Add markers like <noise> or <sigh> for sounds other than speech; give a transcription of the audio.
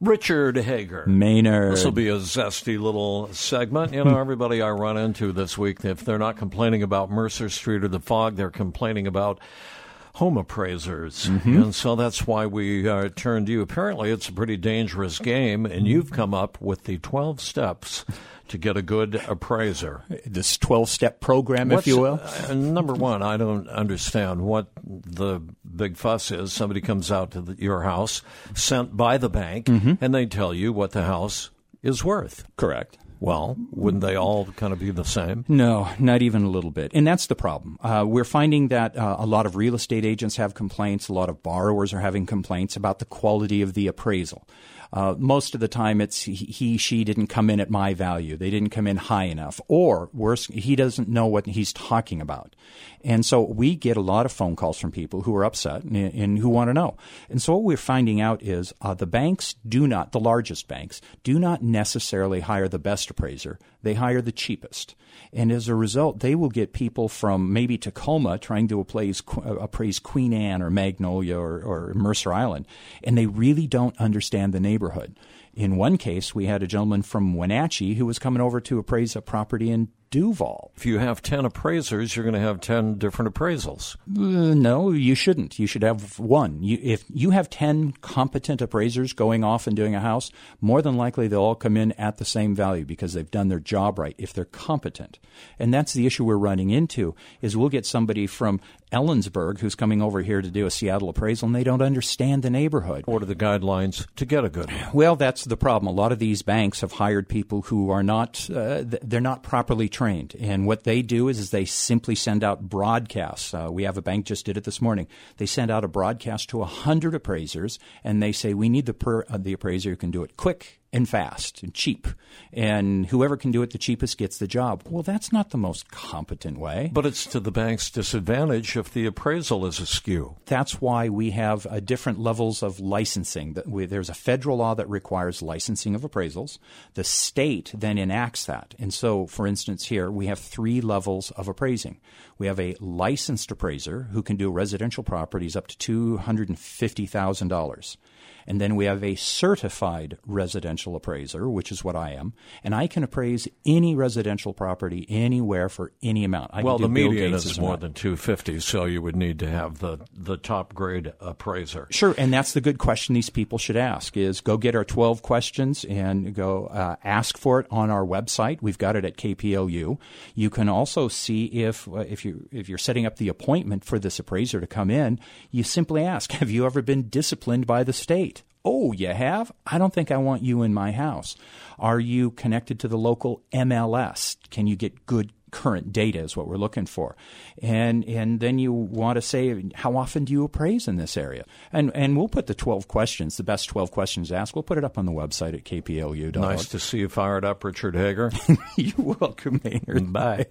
Richard Hagar. Maynard. This will be a zesty little segment. You know, hmm. everybody I run into this week, if they're not complaining about Mercer Street or the fog, they're complaining about home appraisers. Mm-hmm. And so that's why we uh, turned to you. Apparently, it's a pretty dangerous game, and you've come up with the 12 steps to get a good appraiser. This 12 step program, What's, if you will? Uh, number one, I don't understand what the big fuss is. Somebody comes out to the, your house, sent by the bank, mm-hmm. and they tell you what the house is worth. Correct. Well, wouldn't they all kind of be the same? No, not even a little bit. And that's the problem. Uh, we're finding that uh, a lot of real estate agents have complaints, a lot of borrowers are having complaints about the quality of the appraisal. Uh, most of the time, it's he, she didn't come in at my value. They didn't come in high enough. Or worse, he doesn't know what he's talking about. And so we get a lot of phone calls from people who are upset and, and who want to know. And so what we're finding out is uh, the banks do not, the largest banks, do not necessarily hire the best appraiser. They hire the cheapest. And as a result, they will get people from maybe Tacoma trying to appraise, uh, appraise Queen Anne or Magnolia or, or Mercer Island. And they really don't understand the neighborhood. In one case, we had a gentleman from Wenatchee who was coming over to appraise a property in Duvall. If you have 10 appraisers, you're going to have 10 different appraisals. Uh, no, you shouldn't. You should have one. You, if you have 10 competent appraisers going off and doing a house, more than likely they'll all come in at the same value because they've done their job right if they're competent. And that's the issue we're running into is we'll get somebody from Ellensburg who's coming over here to do a Seattle appraisal and they don't understand the neighborhood. What are the guidelines to get a good one? Well, that's the problem. A lot of these banks have hired people who are not uh, they're not properly trained. And what they do is, is they simply send out broadcasts. Uh, we have a bank just did it this morning. They send out a broadcast to 100 appraisers and they say we need the per, uh, the appraiser who can do it quick and fast and cheap. And whoever can do it the cheapest gets the job. Well, that's not the most competent way. But it's to the bank's disadvantage if the appraisal is askew. That's why we have uh, different levels of licensing. There's a federal law that requires licensing of appraisals. The state then enacts that. And so, for instance, here we have three levels of appraising. We have a licensed appraiser who can do residential properties up to $250,000. And then we have a certified residential appraiser, which is what I am, and I can appraise any residential property anywhere for any amount. I well, the median is more than 250, so you would need to have the, the top grade appraiser. Sure, and that's the good question these people should ask is go get our 12 questions and go uh, ask for it on our website. We've got it at KPLU. You can also see if uh, if you if you're setting up the appointment for this appraiser to come in, you simply ask, have you ever been disciplined by the state? Oh, you have? I don't think I want you in my house. Are you connected to the local MLS? Can you get good current data is what we're looking for. And and then you want to say how often do you appraise in this area? And and we'll put the 12 questions, the best 12 questions asked. We'll put it up on the website at kplu. Nice to see you fired up, Richard Hagar. <laughs> You're welcome, Maynard. Bye.